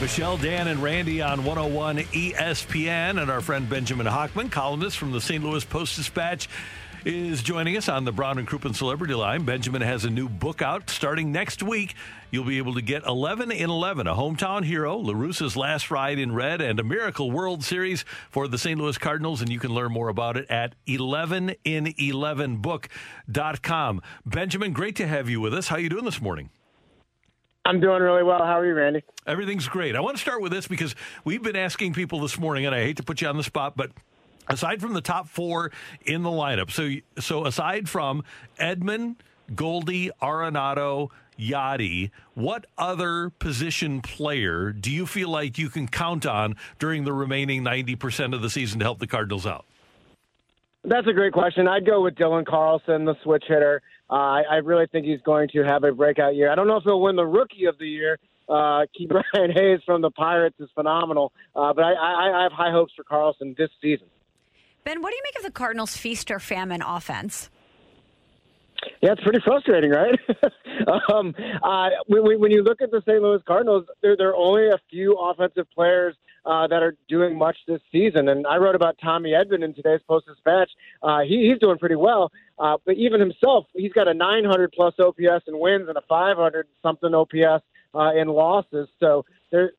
Michelle, Dan, and Randy on 101 ESPN, and our friend Benjamin Hochman, columnist from the St. Louis Post Dispatch, is joining us on the Brown and Crouppen Celebrity Line. Benjamin has a new book out starting next week. You'll be able to get 11 in 11, a hometown hero, La Russa's last ride in red, and a miracle World Series for the St. Louis Cardinals. And you can learn more about it at 11in11book.com. Benjamin, great to have you with us. How are you doing this morning? I'm doing really well. How are you, Randy? Everything's great. I want to start with this because we've been asking people this morning, and I hate to put you on the spot, but aside from the top four in the lineup, so so aside from Edman, Goldie, Arenado, Yadi, what other position player do you feel like you can count on during the remaining 90% of the season to help the Cardinals out? That's a great question. I'd go with Dylan Carlson, the switch hitter. Uh, I, I really think he's going to have a breakout year. I don't know if he'll win the Rookie of the Year. Uh, Ke'Bryan Hayes from the Pirates is phenomenal, uh, but I, I, I have high hopes for Carlson this season. Ben, what do you make of the Cardinals' feast or famine offense? Yeah, it's pretty frustrating, right? um, uh, when, when you look at the St. Louis Cardinals, there, there are only a few offensive players uh, that are doing much this season. And I wrote about Tommy Edman in today's Post Dispatch. Uh, he, he's doing pretty well, uh, but even himself, he's got a 900 plus OPS in wins and a 500 something OPS uh, in losses. So there,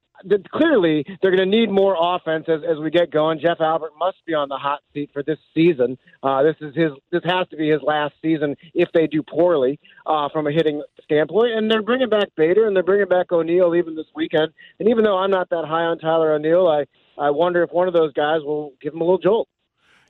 clearly they're going to need more offense as, as we get going. Jeff Albert must be on the hot seat for this season. Uh, this is his. This has to be his last season if they do poorly uh, from a hitting standpoint. And they're bringing back Bader and they're bringing back O'Neill even this weekend. And even though I'm not that high on Tyler O'Neill, I I wonder if one of those guys will give him a little jolt.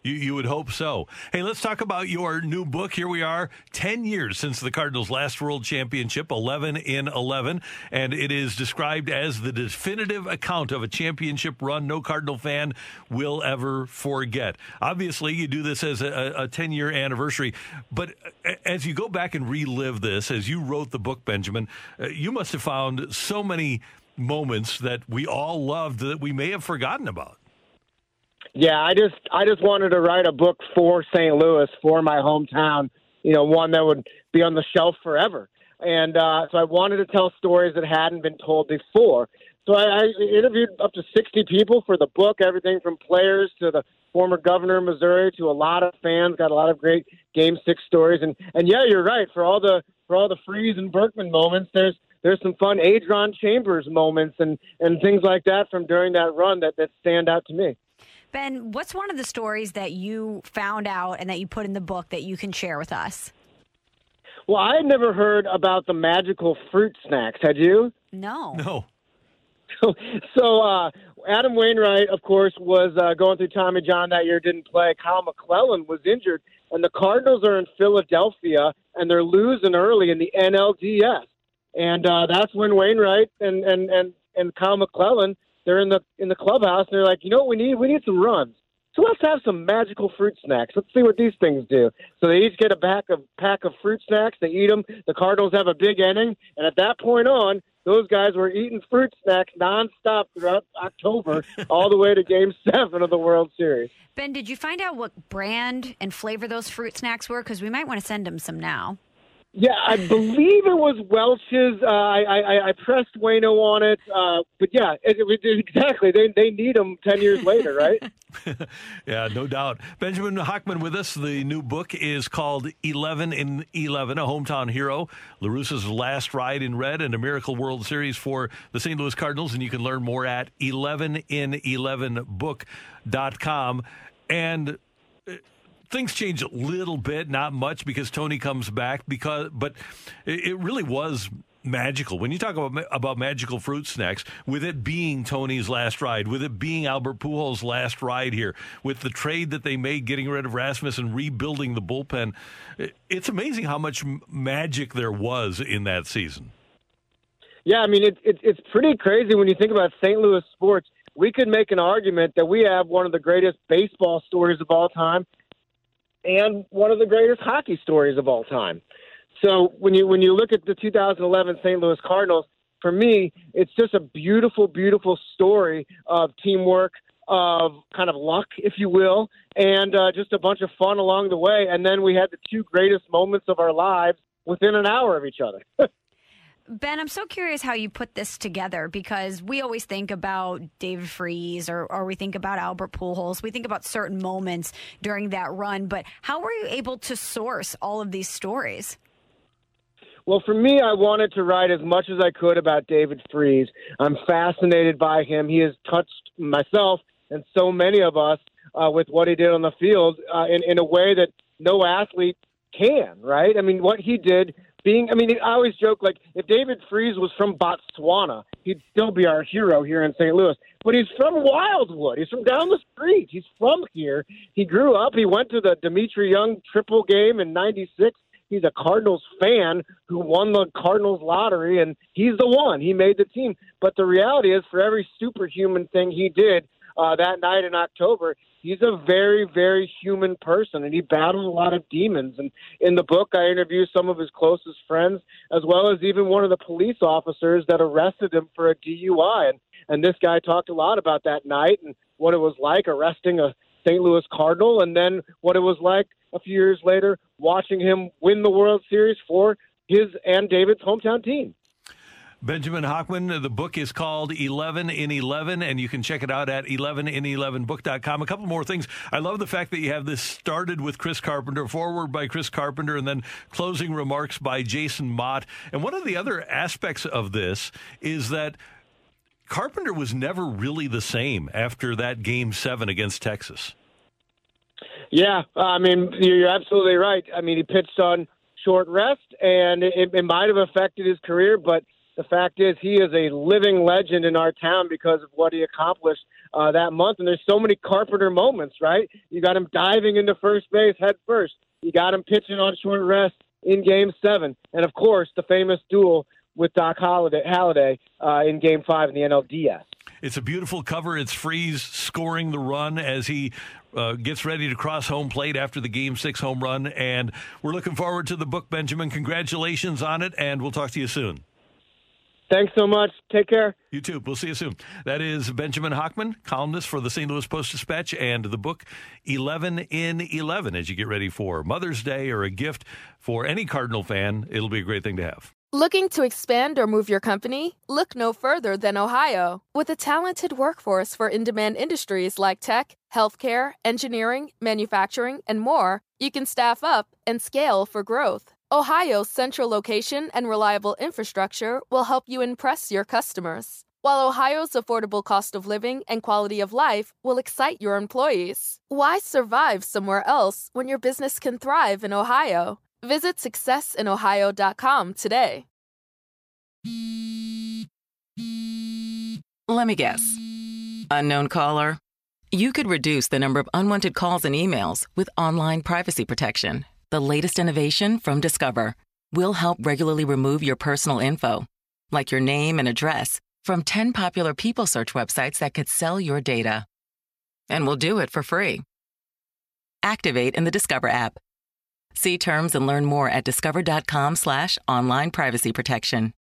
You, you would hope so. Hey, let's talk about your new book. Here we are, 10 years since the Cardinals' last World Championship, 11 in 11. And it is described as the definitive account of a championship run no Cardinal fan will ever forget. Obviously, you do this as a 10 year anniversary. But as you go back and relive this, as you wrote the book, Benjamin, uh, you must have found so many moments that we all loved that we may have forgotten about. Yeah, I just I just wanted to write a book for St. Louis for my hometown. You know, one that would be on the shelf forever. And uh, so I wanted to tell stories that hadn't been told before. So I, I interviewed up to 60 people for the book, everything from players to the former governor of Missouri to a lot of fans. Got a lot of great Game Six stories. And and yeah, you're right. For all the for all the Freese and Berkman moments, there's there's some fun Adron Chambers moments and and things like that from during that run that that stand out to me. Ben, what's one of the stories that you found out and that you put in the book that you can share with us? Well, I had never heard about the magical fruit snacks. Had you? No. No. so, uh, Adam Wainwright, of course, was uh, going through Tommy John that year, didn't play. Kyle McClellan was injured, and the Cardinals are in Philadelphia, and they're losing early in the NLDS. And uh, that's when Wainwright and, and, and, and Kyle McClellan – they're in the in the clubhouse and they're like, you know what we need? We need some runs. So let's have some magical fruit snacks. Let's see what these things do. So they each get a pack of pack of fruit snacks. They eat them. The Cardinals have a big inning, and at that point on, those guys were eating fruit snacks nonstop throughout October, all the way to Game Seven of the World Series. Ben, did you find out what brand and flavor those fruit snacks were? Because we might want to send them some now. Yeah, I believe it was Welch's. Uh, I, I I pressed Waino on it, uh, but yeah, it, it, exactly. They they need him ten years later, right? yeah, no doubt. Benjamin Hochman with us. The new book is called Eleven in Eleven: A Hometown Hero, La Russa's Last Ride in Red, and a Miracle World Series for the St. Louis Cardinals. And you can learn more at 11in11book.com. And uh, things change a little bit, not much, because Tony comes back. Because, but it really was magical. When you talk about about magical fruit snacks, with it being Tony's last ride, with it being Albert Pujols' last ride here, with the trade that they made, getting rid of Rasmus and rebuilding the bullpen, it's amazing how much magic there was in that season. Yeah, I mean it, it, it's pretty crazy when you think about St. Louis sports. We could make an argument that we have one of the greatest baseball stories of all time and one of the greatest hockey stories of all time. So when you when you look at the 2011 St. Louis Cardinals, for me, it's just a beautiful, beautiful story of teamwork, of kind of luck, if you will, and uh, just a bunch of fun along the way. And then we had the two greatest moments of our lives within an hour of each other. Ben, I'm so curious how you put this together because we always think about David Freese or, or we think about Albert Pujols. We think about certain moments during that run, but how were you able to source all of these stories? Well, for me, I wanted to write as much as I could about David Freese. I'm fascinated by him. He has touched myself and so many of us uh, with what he did on the field uh, in, in a way that no athlete can, right? I mean, what he did being, I mean, I always joke like if David Freese was from Botswana, he'd still be our hero here in St. Louis. But he's from Wildwood. He's from down the street. He's from here. He grew up. He went to the Dmitri Young triple game in '96. He's a Cardinals fan who won the Cardinals lottery, and he's the one. He made the team. But the reality is, for every superhuman thing he did uh, that night in October, he's a very, very human person, and he battled a lot of demons. And in the book, I interview some of his closest friends, as well as even one of the police officers that arrested him for a DUI. And and this guy talked a lot about that night and what it was like arresting a St. Louis Cardinal, and then what it was like a few years later watching him win the World Series for his and David's hometown team. Benjamin Hochman. the book is called 11 in 11, and you can check it out at 11in11book.com. A couple more things. I love the fact that you have this started with Chris Carpenter, foreword by Chris Carpenter, and then closing remarks by Jason Motte. And one of the other aspects of this is that Carpenter was never really the same after that game seven against Texas. Yeah, I mean, you're absolutely right. I mean, he pitched on short rest, and it, it might have affected his career, but – the fact is, he is a living legend in our town because of what he accomplished uh, that month. And there's so many Carpenter moments, right? You got him diving into first base head first. You got him pitching on short rest in Game Seven, and of course, the famous duel with Doc Halladay, Halladay uh, in Game Five in the NLDS. It's a beautiful cover. It's Freese scoring the run as he uh, gets ready to cross home plate after the Game Six home run, and we're looking forward to the book, Benjamin. Congratulations on it, and we'll talk to you soon. Thanks so much. Take care. You too. We'll see you soon. That is Benjamin Hochman, columnist for the St. Louis Post Dispatch, and the book 11 in 11 as you get ready for Mother's Day or a gift for any Cardinal fan. It'll be a great thing to have. Looking to expand or move your company? Look no further than Ohio. With a talented workforce for in demand industries like tech, healthcare, engineering, manufacturing, and more, you can staff up and scale for growth. Ohio's central location and reliable infrastructure will help you impress your customers, while Ohio's affordable cost of living and quality of life will excite your employees. Why survive somewhere else when your business can thrive in Ohio? Visit successinohio.com today. Let me guess. Unknown caller? You could reduce the number of unwanted calls and emails with online privacy protection the latest innovation from Discover. We'll help regularly remove your personal info, like your name and address, from 10 popular people search websites that could sell your data. And we'll do it for free. Activate in the Discover app. See terms and learn more at discover.com slash online privacy protection.